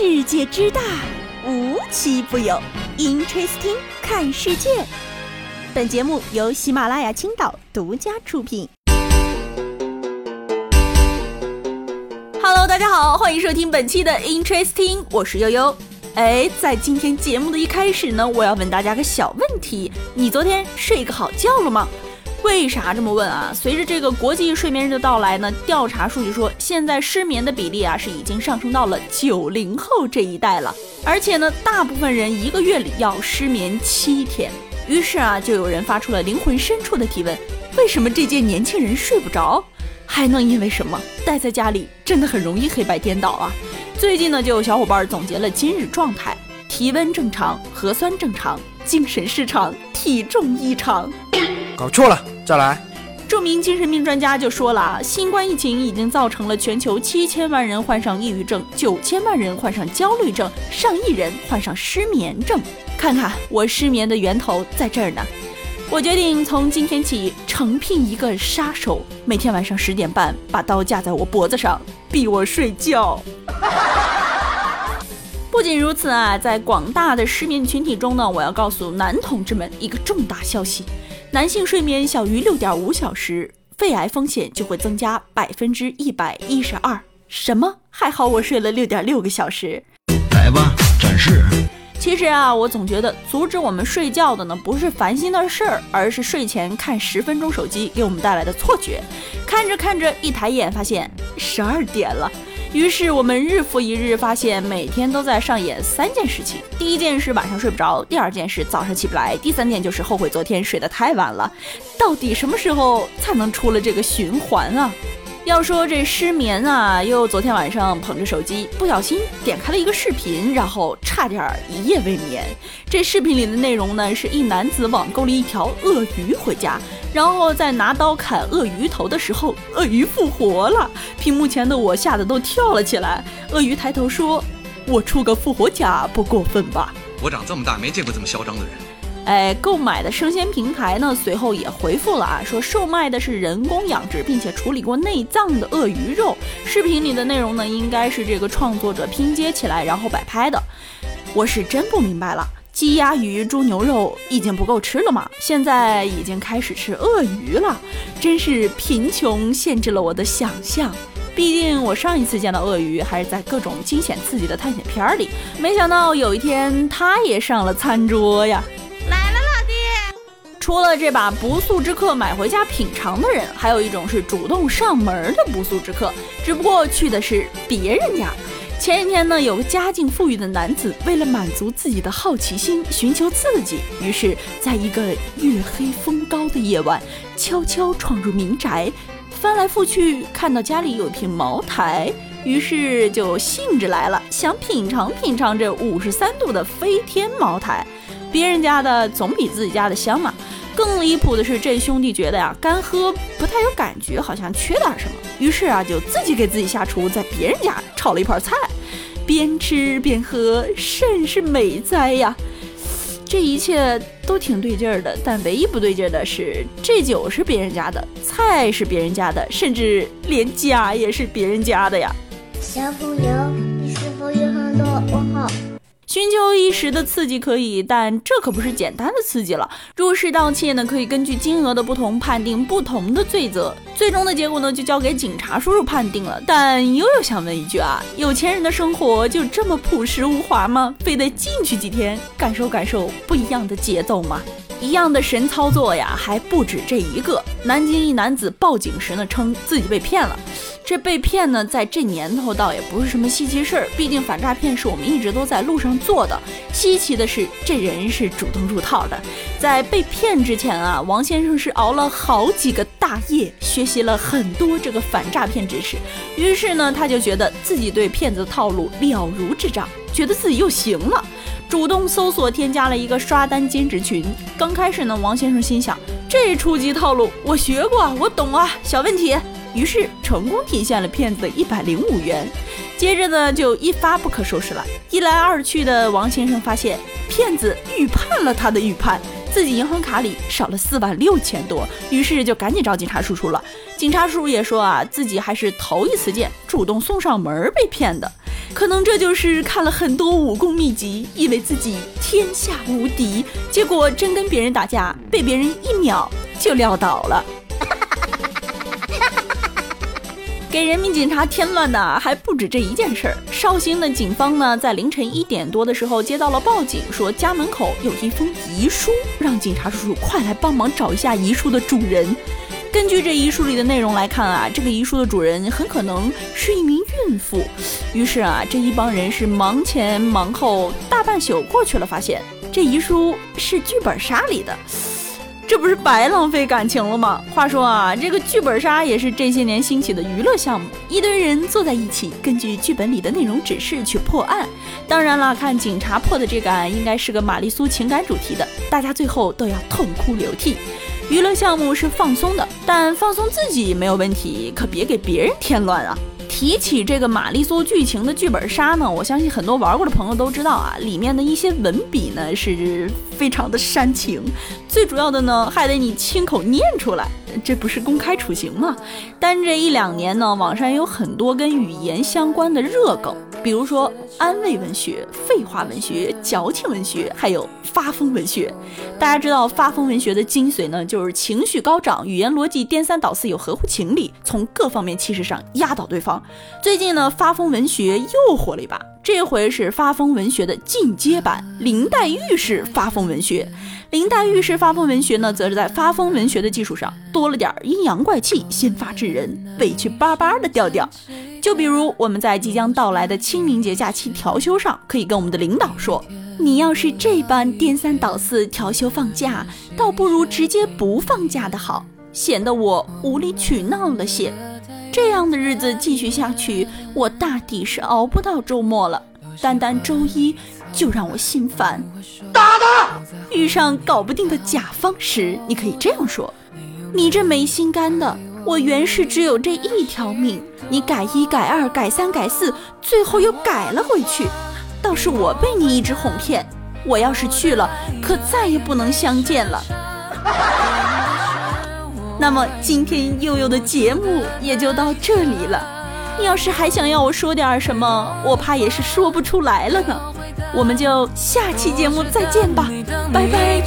世界之大，无奇不有。Interesting，看世界。本节目由喜马拉雅青岛独家出品。Hello，大家好，欢迎收听本期的 Interesting，我是悠悠。哎，在今天节目的一开始呢，我要问大家个小问题：你昨天睡个好觉了吗？为啥这么问啊？随着这个国际睡眠日的到来呢，调查数据说，现在失眠的比例啊是已经上升到了九零后这一代了，而且呢，大部分人一个月里要失眠七天。于是啊，就有人发出了灵魂深处的提问：为什么这届年轻人睡不着？还能因为什么？待在家里真的很容易黑白颠倒啊！最近呢，就有小伙伴总结了今日状态：体温正常，核酸正常，精神失常，体重异常。搞错了，再来。著名精神病专家就说了啊，新冠疫情已经造成了全球七千万人患上抑郁症，九千万人患上焦虑症，上亿人患上失眠症。看看我失眠的源头在这儿呢。我决定从今天起诚聘一个杀手，每天晚上十点半把刀架在我脖子上，逼我睡觉。不仅如此啊，在广大的失眠群体中呢，我要告诉男同志们一个重大消息。男性睡眠小于六点五小时，肺癌风险就会增加百分之一百一十二。什么？还好我睡了六点六个小时。来吧，展示。其实啊，我总觉得阻止我们睡觉的呢，不是烦心的事儿，而是睡前看十分钟手机给我们带来的错觉。看着看着，一抬眼发现十二点了。于是我们日复一日，发现每天都在上演三件事情：第一件事晚上睡不着，第二件事早上起不来，第三件就是后悔昨天睡得太晚了。到底什么时候才能出了这个循环啊？要说这失眠啊，又昨天晚上捧着手机，不小心点开了一个视频，然后差点一夜未眠。这视频里的内容呢，是一男子网购了一条鳄鱼回家，然后在拿刀砍鳄鱼头的时候，鳄鱼复活了。屏幕前的我吓得都跳了起来。鳄鱼抬头说：“我出个复活甲不过分吧？”我长这么大没见过这么嚣张的人。哎，购买的生鲜平台呢，随后也回复了啊，说售卖的是人工养殖并且处理过内脏的鳄鱼肉。视频里的内容呢，应该是这个创作者拼接起来然后摆拍的。我是真不明白了，鸡鸭鱼猪牛肉已经不够吃了吗？现在已经开始吃鳄鱼了，真是贫穷限制了我的想象。毕竟我上一次见到鳄鱼还是在各种惊险刺激的探险片里，没想到有一天它也上了餐桌呀。来了，老弟除了这把不速之客买回家品尝的人，还有一种是主动上门的不速之客，只不过去的是别人家。前几天呢，有个家境富裕的男子，为了满足自己的好奇心，寻求刺激，于是在一个月黑风高的夜晚，悄悄闯入民宅，翻来覆去看到家里有一瓶茅台，于是就兴致来了，想品尝品尝这五十三度的飞天茅台。别人家的总比自己家的香嘛。更离谱的是，这兄弟觉得呀，干喝不太有感觉，好像缺点什么，于是啊，就自己给自己下厨，在别人家炒了一盘菜，边吃边喝，甚是美哉呀！这一切都挺对劲儿的，但唯一不对劲儿的是，这酒是别人家的，菜是别人家的，甚至连家也是别人家的呀！小朋友，寻求一时的刺激可以，但这可不是简单的刺激了。入室盗窃呢，可以根据金额的不同判定不同的罪责，最终的结果呢就交给警察叔叔判定了。但悠悠想问一句啊，有钱人的生活就这么朴实无华吗？非得进去几天，感受感受不一样的节奏吗？一样的神操作呀，还不止这一个。南京一男子报警时呢，称自己被骗了。这被骗呢，在这年头倒也不是什么稀奇事儿，毕竟反诈骗是我们一直都在路上做的。稀奇的是，这人是主动入套的。在被骗之前啊，王先生是熬了好几个大夜，学习了很多这个反诈骗知识。于是呢，他就觉得自己对骗子的套路了如指掌，觉得自己又行了。主动搜索添加了一个刷单兼职群。刚开始呢，王先生心想，这初级套路我学过，我懂啊，小问题。于是成功体现了骗子的一百零五元。接着呢，就一发不可收拾了。一来二去的，王先生发现骗子预判了他的预判，自己银行卡里少了四万六千多。于是就赶紧找警察叔叔了。警察叔叔也说啊，自己还是头一次见主动送上门被骗的。可能这就是看了很多武功秘籍，以为自己天下无敌，结果真跟别人打架，被别人一秒就撂倒了。给人民警察添乱的还不止这一件事儿。绍兴的警方呢，在凌晨一点多的时候接到了报警，说家门口有一封遗书，让警察叔叔快来帮忙找一下遗书的主人。根据这遗书里的内容来看啊，这个遗书的主人很可能是一名孕妇。于是啊，这一帮人是忙前忙后，大半宿过去了，发现这遗书是剧本杀里的。这不是白浪费感情了吗？话说啊，这个剧本杀也是这些年兴起的娱乐项目，一堆人坐在一起，根据剧本里的内容指示去破案。当然了，看警察破的这个案，应该是个玛丽苏情感主题的，大家最后都要痛哭流涕。娱乐项目是放松的，但放松自己没有问题，可别给别人添乱啊。提起这个玛丽苏剧情的剧本杀呢，我相信很多玩过的朋友都知道啊，里面的一些文笔呢是非常的煽情，最主要的呢还得你亲口念出来，这不是公开处刑吗？但这一两年呢，网上也有很多跟语言相关的热梗。比如说安慰文学、废话文学、矫情文学，还有发疯文学。大家知道发疯文学的精髓呢，就是情绪高涨，语言逻辑颠三倒四，又合乎情理，从各方面气势上压倒对方。最近呢，发疯文学又火了一把。这回是发疯文学的进阶版，林黛玉式发疯文学。林黛玉式发疯文学呢，则是在发疯文学的基础上多了点阴阳怪气、先发制人、委屈巴巴的调调。就比如我们在即将到来的清明节假期调休上，可以跟我们的领导说：“你要是这般颠三倒四调休放假，倒不如直接不放假的好，显得我无理取闹了些。”这样的日子继续下去，我大抵是熬不到周末了。单单周一就让我心烦。打他！遇上搞不定的甲方时，你可以这样说：“你这没心肝的，我原是只有这一条命，你改一改二改三改四，最后又改了回去。倒是我被你一直哄骗，我要是去了，可再也不能相见了。”那么今天悠悠的节目也就到这里了。你要是还想要我说点什么，我怕也是说不出来了呢。我们就下期节目再见吧，拜拜。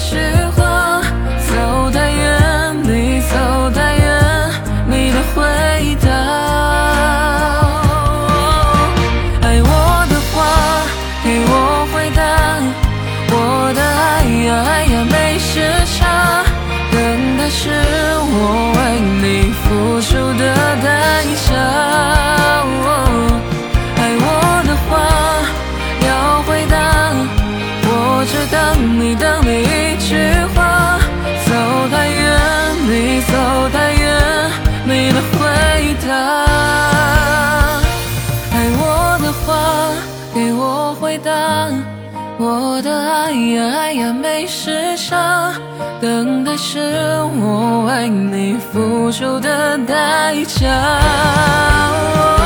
爱呀爱呀没时差等待是我为你付出的代价。